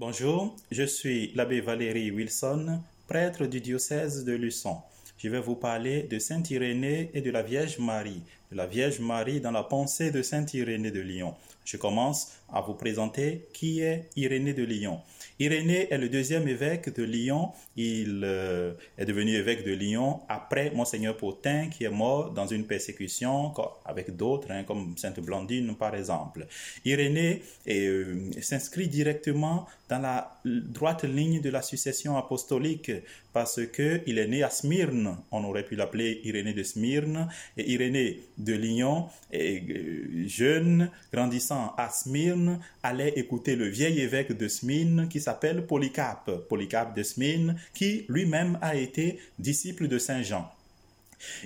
Bonjour, je suis l'abbé Valérie Wilson, prêtre du diocèse de Luçon. Je vais vous parler de Saint Irénée et de la Vierge Marie, la Vierge Marie dans la pensée de Saint Irénée de Lyon. Je commence à vous présenter qui est Irénée de Lyon. Irénée est le deuxième évêque de Lyon. Il euh, est devenu évêque de Lyon après Monseigneur Potin qui est mort dans une persécution avec d'autres, hein, comme Sainte Blandine par exemple. Irénée euh, s'inscrit directement dans la droite ligne de la succession apostolique parce que il est né à Smyrne. On aurait pu l'appeler Irénée de Smyrne et Irénée de Lyon, euh, jeune, grandissant à Smyrne, allait écouter le vieil évêque de Smyrne qui s'appelle Polycarpe, Polycarpe de Smyrne, qui lui-même a été disciple de Saint Jean.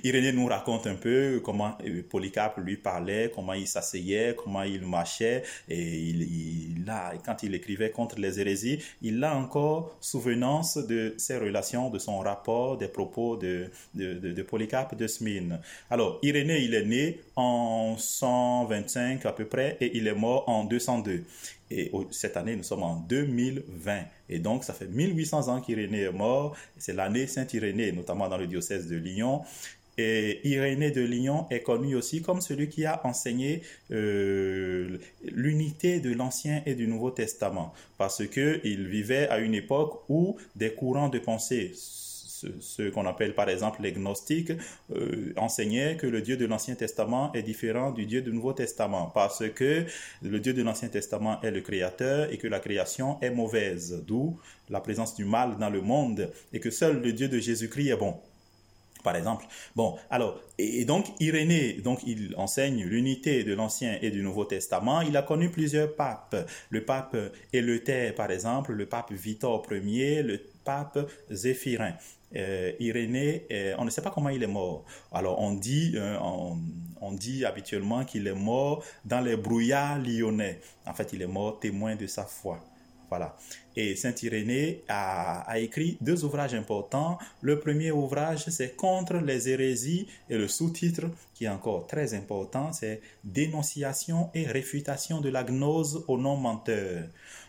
Irénée nous raconte un peu comment euh, Polycarpe lui parlait, comment il s'asseyait, comment il marchait, et il, a, quand il écrivait contre les hérésies, il a encore souvenance de ses relations, de son rapport, des propos de, de, de, Polycarpe de. Alors, Irénée, il est né en 125 à peu près, et il est mort en 202. Et cette année, nous sommes en 2020. Et donc, ça fait 1800 ans qu'Irénée est mort. C'est l'année Saint-Irénée, notamment dans le diocèse de Lyon. Et Irénée de Lyon est connu aussi comme celui qui a enseigné euh, l'unité de l'Ancien et du Nouveau Testament, parce qu'il vivait à une époque où des courants de pensée ce, qu'on appelle par exemple les gnostiques, euh, enseignaient que le Dieu de l'Ancien Testament est différent du Dieu du Nouveau Testament, parce que le Dieu de l'Ancien Testament est le Créateur et que la création est mauvaise, d'où la présence du mal dans le monde, et que seul le Dieu de Jésus-Christ est bon par exemple. Bon, alors, et donc Irénée, donc il enseigne l'unité de l'Ancien et du Nouveau Testament. Il a connu plusieurs papes. Le pape Éleuthère, par exemple, le pape Victor Ier, le pape Zéphirin. Euh, Irénée, euh, on ne sait pas comment il est mort. Alors on dit, euh, on, dit habituellement qu'il est mort dans les brouillards lyonnais. En fait, il est mort témoin de sa foi. Voilà. Et Saint Irénée a, écrit deux ouvrages importants. Le premier ouvrage, c'est Contre les hérésies et le sous-titre, qui est encore très important, c'est Dénonciation et réfutation de la gnose au non-menteur.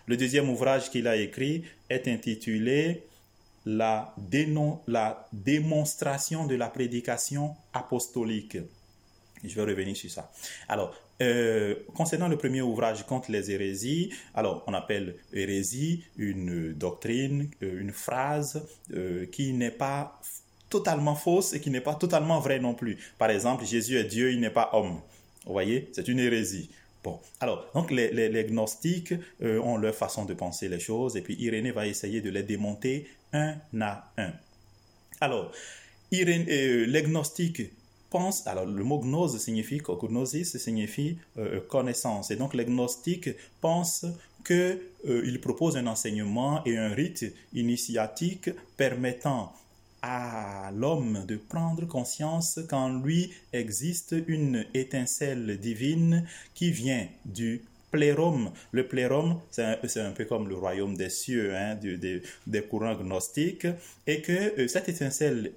Le deuxième ouvrage qu'il a écrit est intitulé la démonstration de la prédication apostolique. Je vais revenir sur ça. Alors, euh, concernant le premier ouvrage contre les hérésies, alors on appelle hérésie une doctrine, euh, une phrase euh, qui n'est pas totalement fausse et qui n'est pas totalement vraie non plus. Par exemple, Jésus est Dieu, il n'est pas homme. Vous voyez, c'est une hérésie. Bon, alors, donc les, les, gnostiques ont leur façon de penser les choses et puis Irénée va essayer de les démonter un à un. Alors, Irénée, les gnostiques le mot gnose signifie, gnosis signifie euh, connaissance, et donc les gnostiques pensent qu'il propose un enseignement et un rite initiatique permettant à l'homme de prendre conscience qu'en lui existe une étincelle divine qui vient du plérum. Le plérum, c'est un, peu comme le royaume des cieux, hein, des courants gnostiques, et que euh, cette étincelle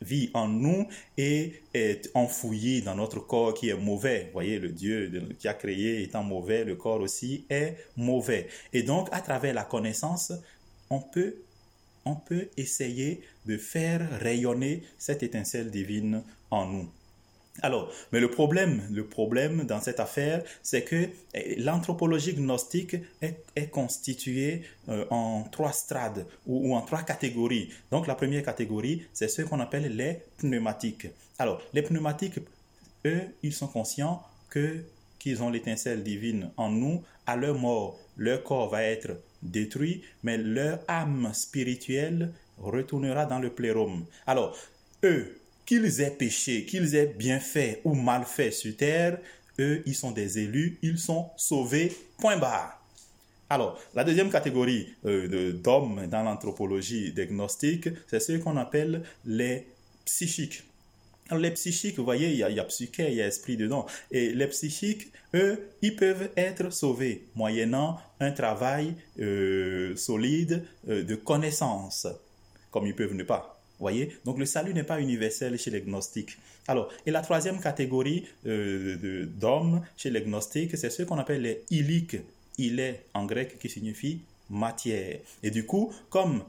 vit en nous et est enfouie dans notre corps qui est mauvais. Vous voyez, le Dieu qui a créé étant mauvais, le corps aussi est mauvais. Et donc, à travers la connaissance, on peut on peut essayer de faire rayonner cette étincelle divine en nous. Alors, mais le problème, le problème dans cette affaire, c'est que eh, l'anthropologie gnostique est, constituée euh, en trois strades ou, en trois catégories. Donc, la première catégorie, c'est ce qu'on appelle les pneumatiques. Alors, les pneumatiques, eux, ils sont conscients que qu'ils ont l'étincelle divine en nous. À leur mort, leur corps va être détruit, mais leur âme spirituelle retournera dans le plérum. Alors, eux, qu'ils aient péché, qu'ils aient bien fait ou mal fait sur terre, eux, ils sont des élus, ils sont sauvés, point barre. Alors, la deuxième catégorie euh, d'hommes dans l'anthropologie des c'est ce qu'on appelle les psychiques. Alors, les psychiques, vous voyez, il y, a, il y a psyché, il y a esprit dedans. Et les psychiques, eux, ils peuvent être sauvés moyennant un travail euh, solide euh, de connaissance, comme ils peuvent ne pas. Voyez? Donc le salut n'est pas universel chez les gnostiques. Alors, et la troisième catégorie euh, d'hommes chez les gnostiques, c'est ce qu'on appelle les iliques. Il est en grec qui signifie matière. Et du coup, comme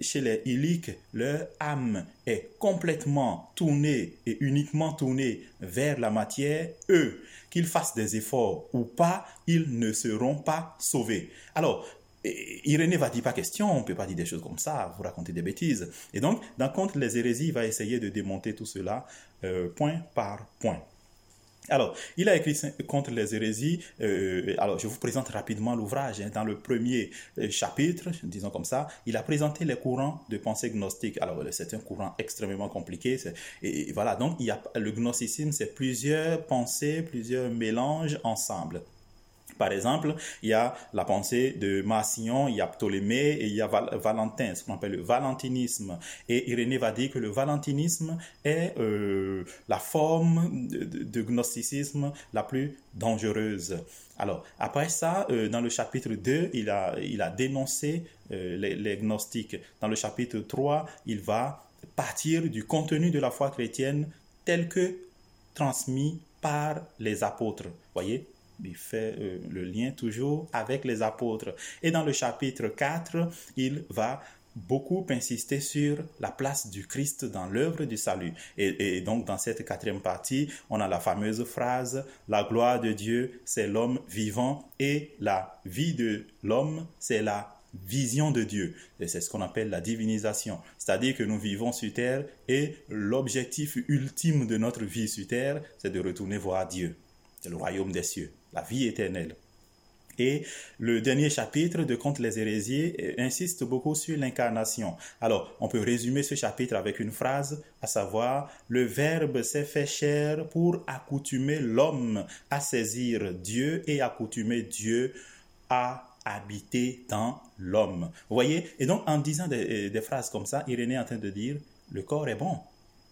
chez les illiques, leur âme est complètement tournée et uniquement tournée vers la matière, eux, qu'ils fassent des efforts ou pas, ils ne seront pas sauvés. Alors, Irénée va dire pas question, on peut pas dire des choses comme ça, vous racontez des bêtises. Et donc, dans Contre les hérésies, il va essayer de démonter tout cela euh, point par point. Alors, il a écrit contre les hérésies. Euh, alors, je vous présente rapidement l'ouvrage. Hein. Dans le premier euh, chapitre, disons comme ça, il a présenté les courants de pensée gnostique. Alors, c'est un courant extrêmement compliqué. Et, voilà, donc il y a le gnosticisme, c'est plusieurs pensées, plusieurs mélanges ensemble. Par exemple, il y a la pensée de Massillon, il y a Ptolémée et il y a Valentin, ce qu'on appelle le valentinisme. Et Irénée va dire que le valentinisme est euh, la forme de, gnosticisme la plus dangereuse. Alors, après ça, euh, dans le chapitre 2, il a, il a dénoncé euh, les, les gnostiques. Dans le chapitre 3, il va partir du contenu de la foi chrétienne tel que transmis par les apôtres. Voyez? Il fait euh, le lien toujours avec les apôtres. Et dans le chapitre 4, il va beaucoup insister sur la place du Christ dans l'œuvre du salut. Et, et, donc dans cette quatrième partie, on a la fameuse phrase, la gloire de Dieu, c'est l'homme vivant et la vie de l'homme, c'est la vision de Dieu. Et c'est ce qu'on appelle la divinisation. C'est-à-dire que nous vivons sur terre et l'objectif ultime de notre vie sur terre, c'est de retourner voir Dieu. C'est le royaume des cieux la vie éternelle. Et le dernier chapitre de Contre les hérésies insiste beaucoup sur l'incarnation. Alors, on peut résumer ce chapitre avec une phrase, à savoir, le Verbe s'est fait chair pour accoutumer l'homme à saisir Dieu et accoutumer Dieu à habiter dans l'homme. Vous voyez? Et donc, en disant des, des phrases comme ça, Irénée est en train de dire, le corps est bon.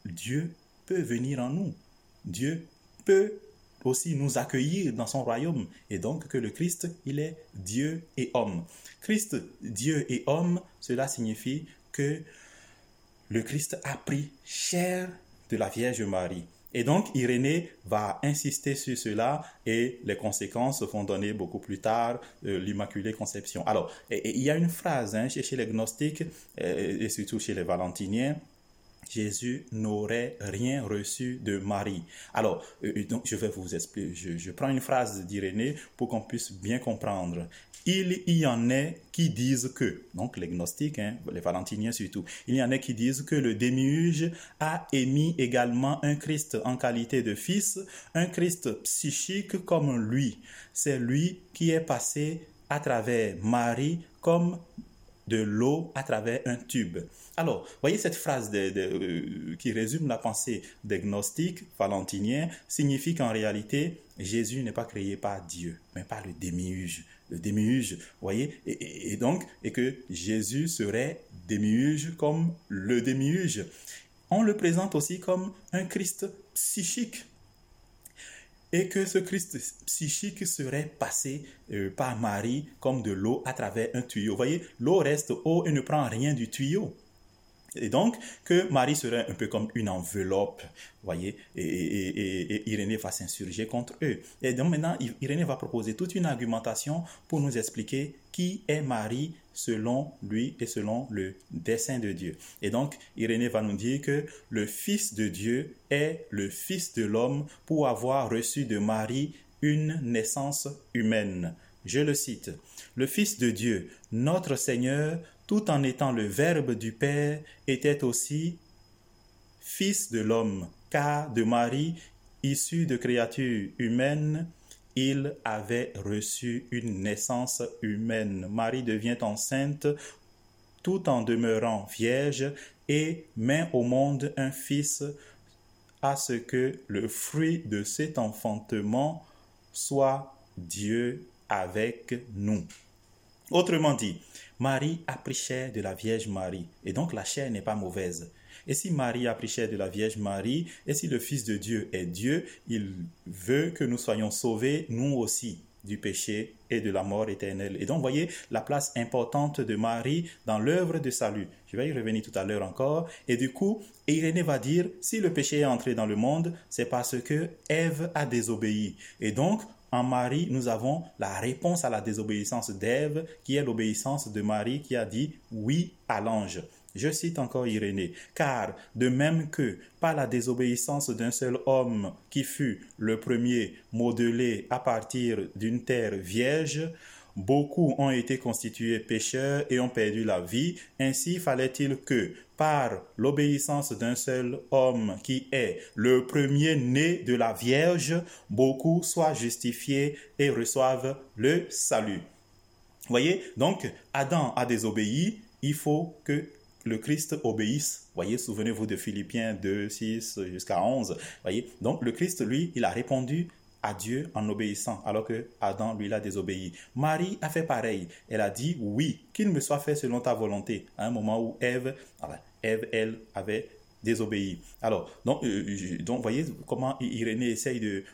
Dieu peut venir en nous. Dieu peut aussi nous accueillir dans son royaume. Et donc que le Christ, il est Dieu et homme. Christ, Dieu et homme, cela signifie que le Christ a pris chair de la Vierge Marie. Et donc, Irénée va insister sur cela et les conséquences vont donner beaucoup plus tard euh, l'Immaculée Conception. Alors, il y a une phrase hein, chez, les gnostiques euh, et surtout chez les valentiniens Jésus n'aurait rien reçu de Marie. Alors, euh, euh, donc, je vais vous expliquer. Je, prends une phrase d'Irénée pour qu'on puisse bien comprendre. Il y en a qui disent que, donc les gnostiques, hein, les valentiniens surtout, il y en a qui disent que le démiurge a émis également un Christ en qualité de fils, un Christ psychique comme lui. C'est lui qui est passé à travers Marie comme de l'eau à travers un tube. Alors, voyez cette phrase euh, qui résume la pensée des gnostiques valentiniens signifie qu'en réalité, Jésus n'est pas créé par Dieu, mais par le démiurge. Le démiurge, voyez, et, et, donc, et que Jésus serait démiurge comme le démiurge. On le présente aussi comme un Christ psychique et que ce Christ psychique serait passé euh, par Marie comme de l'eau à travers un tuyau. Vous voyez, l'eau reste eau et ne prend rien du tuyau. Et donc, que Marie serait un peu comme une enveloppe, voyez, et, Irénée va s'insurger contre eux. Et donc maintenant, Irénée va proposer toute une argumentation pour nous expliquer qui est Marie selon lui et selon le dessein de Dieu. Et donc, Irénée va nous dire que le Fils de Dieu est le Fils de l'homme pour avoir reçu de Marie une naissance humaine. Je le cite. Le Fils de Dieu, notre Seigneur, tout en étant le Verbe du Père, était aussi Fils de l'homme, car de Marie, issue de créatures humaines, il avait reçu une naissance humaine. Marie devient enceinte tout en demeurant vierge et met au monde un fils à ce que le fruit de cet enfantement soit Dieu avec nous. Autrement dit, Marie a pris chair de la Vierge Marie, et donc la chair n'est pas mauvaise. Et si Marie a pris chair de la Vierge Marie, et si le Fils de Dieu est Dieu, il veut que nous soyons sauvés, nous aussi, du péché et de la mort éternelle. Et donc, voyez la place importante de Marie dans l'œuvre de salut. Je vais y revenir tout à l'heure encore. Et du coup, Irénée va dire, si le péché est entré dans le monde, c'est parce que Ève a désobéi. Et donc, en Marie, nous avons la réponse à la désobéissance d'Ève, qui est l'obéissance de Marie qui a dit oui à l'ange. Je cite encore Irénée, car de même que par la désobéissance d'un seul homme qui fut le premier modelé à partir d'une terre vierge, beaucoup ont été constitués pécheurs et ont perdu la vie, ainsi fallait-il que, par l'obéissance d'un seul homme qui est le premier né de la Vierge, beaucoup soient justifiés et reçoivent le salut. Voyez, donc Adam a désobéi, il faut que le Christ obéisse. Voyez, souvenez-vous de Philippiens 2, 6 jusqu'à 11. Voyez, donc le Christ, lui, il a répondu à Dieu en obéissant, alors que Adam, lui, l'a désobéi. Marie a fait pareil. Elle a dit oui, qu'il me soit fait selon ta volonté. À un moment où Ève, elle, avait désobéi. Alors, donc, euh, donc, voyez comment Irénée essaye de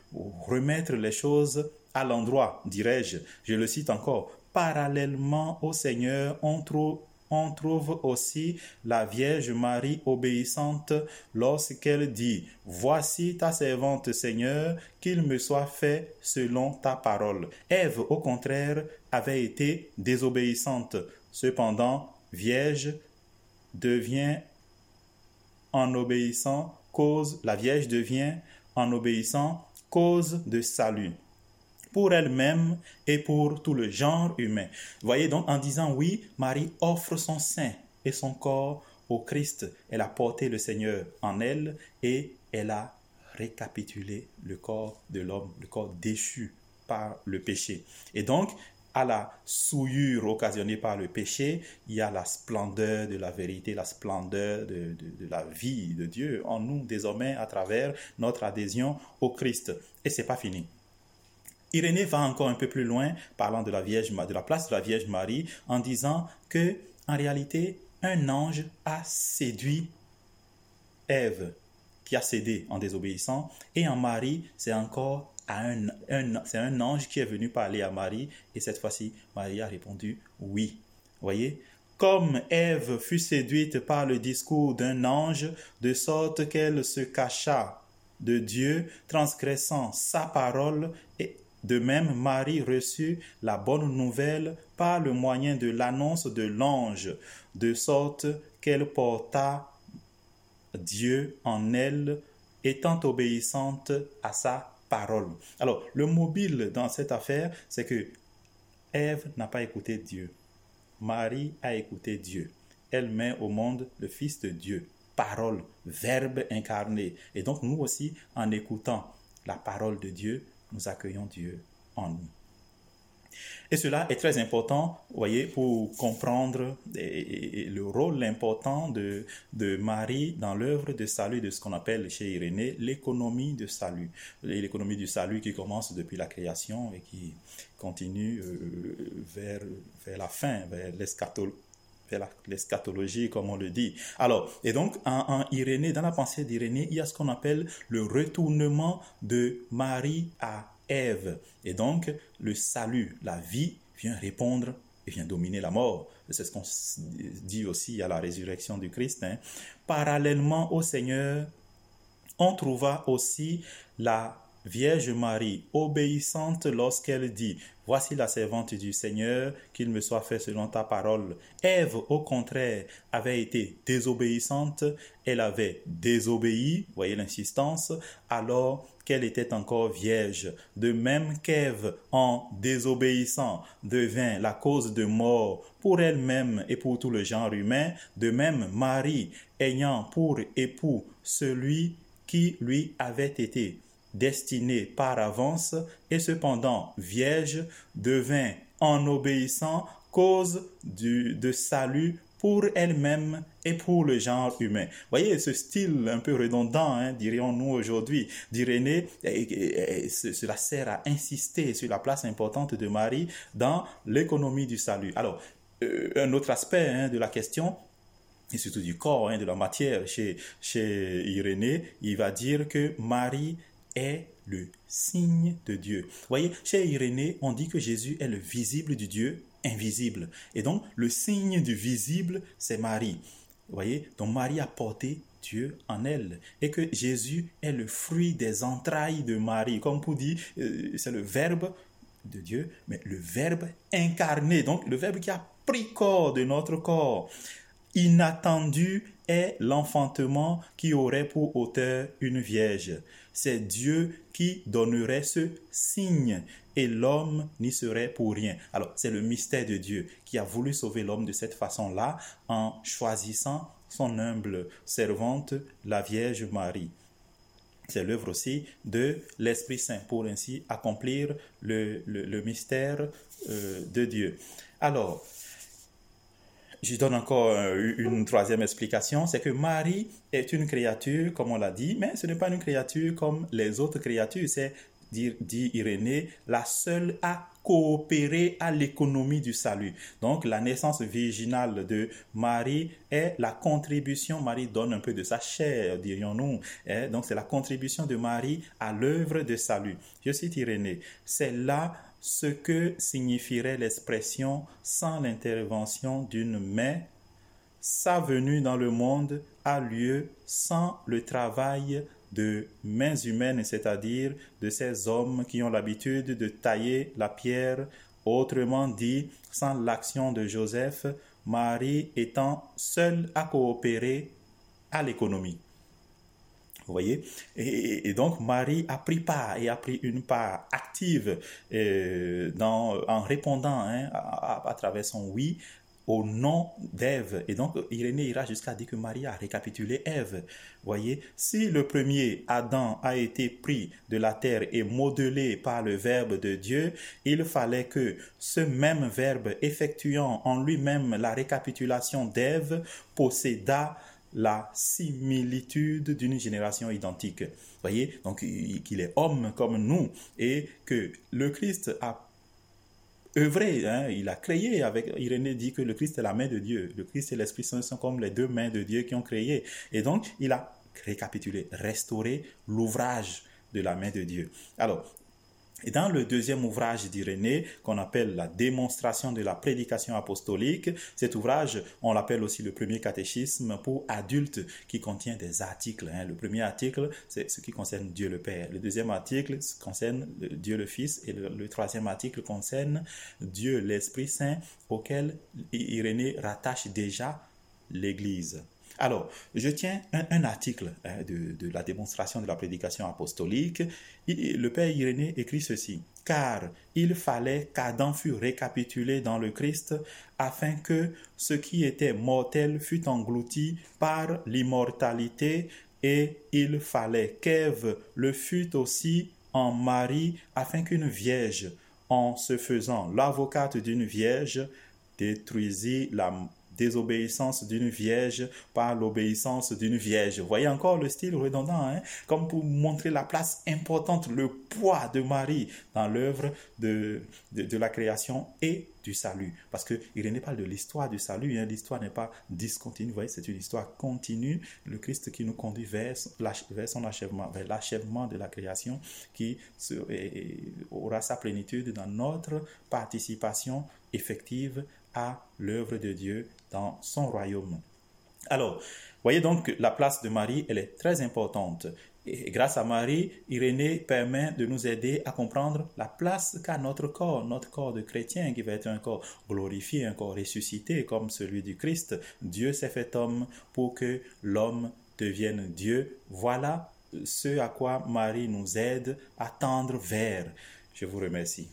remettre les choses à l'endroit, dirais-je. Je le cite encore. Parallèlement au Seigneur, on trouve on trouve aussi la Vierge Marie obéissante lorsqu'elle dit, Voici ta servante Seigneur, qu'il me soit fait selon ta parole. Ève, au contraire, avait été désobéissante. Cependant, Vierge devient en obéissant cause, la Vierge devient en obéissant cause de salut pour elle-même et pour tout le genre humain. Voyez donc en disant oui, Marie offre son sein et son corps au Christ. Elle a porté le Seigneur en elle et elle a récapitulé le corps de l'homme, le corps déchu par le péché. Et donc, à la souillure occasionnée par le péché, il y a la splendeur de la vérité, la splendeur de, de, la vie de Dieu en nous désormais à travers notre adhésion au Christ. Et c'est pas fini. Irénée va encore un peu plus loin, parlant de la place de la Vierge Marie, en disant que, en réalité, un ange a séduit Ève, qui a cédé en désobéissant, et en Marie, c'est encore un ange qui est venu parler à Marie, et cette fois-ci, Marie a répondu oui. Voyez, comme Ève fut séduite par le discours d'un ange, de sorte qu'elle se cacha de Dieu, transgressant sa parole et de même, Marie reçut la bonne nouvelle par le moyen de l'annonce de l'ange, de sorte qu'elle porta Dieu en elle, étant obéissante à sa parole. Alors, le mobile dans cette affaire, c'est que Ève n'a pas écouté Dieu. Marie a écouté Dieu. Elle met au monde le Fils de Dieu, parole, verbe incarné. Et donc nous aussi, en écoutant la parole de Dieu, nous accueillons Dieu en nous. Et cela est très important, vous voyez, pour comprendre le rôle important de, Marie dans l'œuvre de salut de ce qu'on appelle chez Irénée l'économie de salut. L'économie du salut qui commence depuis la création et qui continue euh, vers, vers la fin, vers l'eschatologie, comme on le dit. Alors, et donc, en, en, Irénée, dans la pensée d'Irénée, il y a ce qu'on appelle le retournement de Marie à Ève. Et donc, le salut, la vie, vient répondre et vient dominer la mort. C'est ce qu'on dit aussi à la résurrection du Christ. Hein. Parallèlement au Seigneur, on trouva aussi la Vierge Marie, obéissante lorsqu'elle dit, Voici la servante du Seigneur, qu'il me soit fait selon ta parole. Ève, au contraire, avait été désobéissante, elle avait désobéi, voyez l'insistance, alors qu'elle était encore vierge. De même qu'Ève, en désobéissant, devint la cause de mort pour elle-même et pour tout le genre humain, de même Marie, ayant pour époux celui qui lui avait été destinée par avance et cependant vierge devint en obéissant cause du, de salut pour elle-même et pour le genre humain. Voyez ce style un peu redondant, hein, dirions-nous aujourd'hui, d'Irénée, cela sert à insister sur la place importante de Marie dans l'économie du salut. Alors, euh, un autre aspect hein, de la question, et surtout du corps, hein, de la matière chez, chez Irénée, il va dire que Marie est le signe de Dieu. Vous voyez, chez Irénée, on dit que Jésus est le visible du Dieu invisible. Et donc, le signe du visible, c'est Marie. Vous voyez, donc Marie a porté Dieu en elle et que Jésus est le fruit des entrailles de Marie. Comme pour dire, euh, c'est le verbe de Dieu, mais le verbe incarné, donc le verbe qui a pris corps de notre corps. Inattendu est l'enfantement qui aurait pour auteur une vierge. C'est Dieu qui donnerait ce signe et l'homme n'y serait pour rien. Alors, c'est le mystère de Dieu qui a voulu sauver l'homme de cette façon-là en choisissant son humble servante, la Vierge Marie. C'est l'œuvre aussi de l'Esprit Saint pour ainsi accomplir le, mystère euh, de Dieu. Alors, je donne encore euh, une troisième explication, c'est que Marie est une créature, comme on l'a dit, mais ce n'est pas une créature comme les autres créatures, c'est dit, Irénée, la seule à coopérer à l'économie du salut. Donc la naissance virginale de Marie est la contribution, Marie donne un peu de sa chair, dirions-nous. Hein. Donc c'est la contribution de Marie à l'œuvre de salut. Je cite Irénée, c'est là ce que signifierait l'expression sans l'intervention d'une main, sa venue dans le monde a lieu sans le travail de mains humaines, c'est-à-dire de ces hommes qui ont l'habitude de tailler la pierre, autrement dit, sans l'action de Joseph, Marie étant seule à coopérer à l'économie. Vous voyez et, donc Marie a pris part et a pris une part active euh, dans, en répondant hein, à, travers son oui au nom d'Ève. Et donc, Irénée ira jusqu'à dire que Marie a récapitulé Ève. Voyez, si le premier Adam a été pris de la terre et modelé par le Verbe de Dieu, il fallait que ce même Verbe effectuant en lui-même la récapitulation d'Ève possédât la similitude d'une génération identique. Voyez, donc qu'il est homme comme nous et que le Christ a œuvré, hein, il a créé avec, Irénée dit que le Christ est la main de Dieu. Le Christ et l'Esprit Saint sont comme les deux mains de Dieu qui ont créé. Et donc, il a récapitulé, restauré l'ouvrage de la main de Dieu. Alors, et dans le deuxième ouvrage d'Irénée, qu'on appelle la démonstration de la prédication apostolique, cet ouvrage, on l'appelle aussi le premier catéchisme pour adultes, qui contient des articles. Hein. Le premier article, c'est ce qui concerne Dieu le Père. Le deuxième article concerne Dieu le Fils. Et le, troisième article concerne Dieu l'Esprit Saint, auquel Irénée rattache déjà l'Église. Alors, je tiens un, article hein, de, la démonstration de la prédication apostolique. le Père Irénée écrit ceci. Car il fallait qu'Adam fût récapitulé dans le Christ afin que ce qui était mortel fût englouti par l'immortalité et il fallait qu'Ève le fût aussi en Marie afin qu'une vierge, en se faisant l'avocate d'une vierge, détruisit la désobéissance d'une vierge par l'obéissance d'une vierge. Voyez encore le style redondant, hein? comme pour montrer la place importante, le poids de Marie dans l'œuvre de, de, la création et du salut. Parce que n'est pas de l'histoire du salut, hein? l'histoire n'est pas discontinue, voyez, c'est une histoire continue, le Christ qui nous conduit vers, vers son achèvement, vers l'achèvement de la création qui aura sa plénitude dans notre participation effective à l'œuvre de Dieu dans son royaume. Alors, voyez donc la place de Marie, elle est très importante. Et grâce à Marie, Irénée permet de nous aider à comprendre la place qu'a notre corps, notre corps de chrétien qui va être un corps glorifié, un corps ressuscité comme celui du Christ. Dieu s'est fait homme pour que l'homme devienne Dieu. Voilà ce à quoi Marie nous aide à tendre vers. Je vous remercie.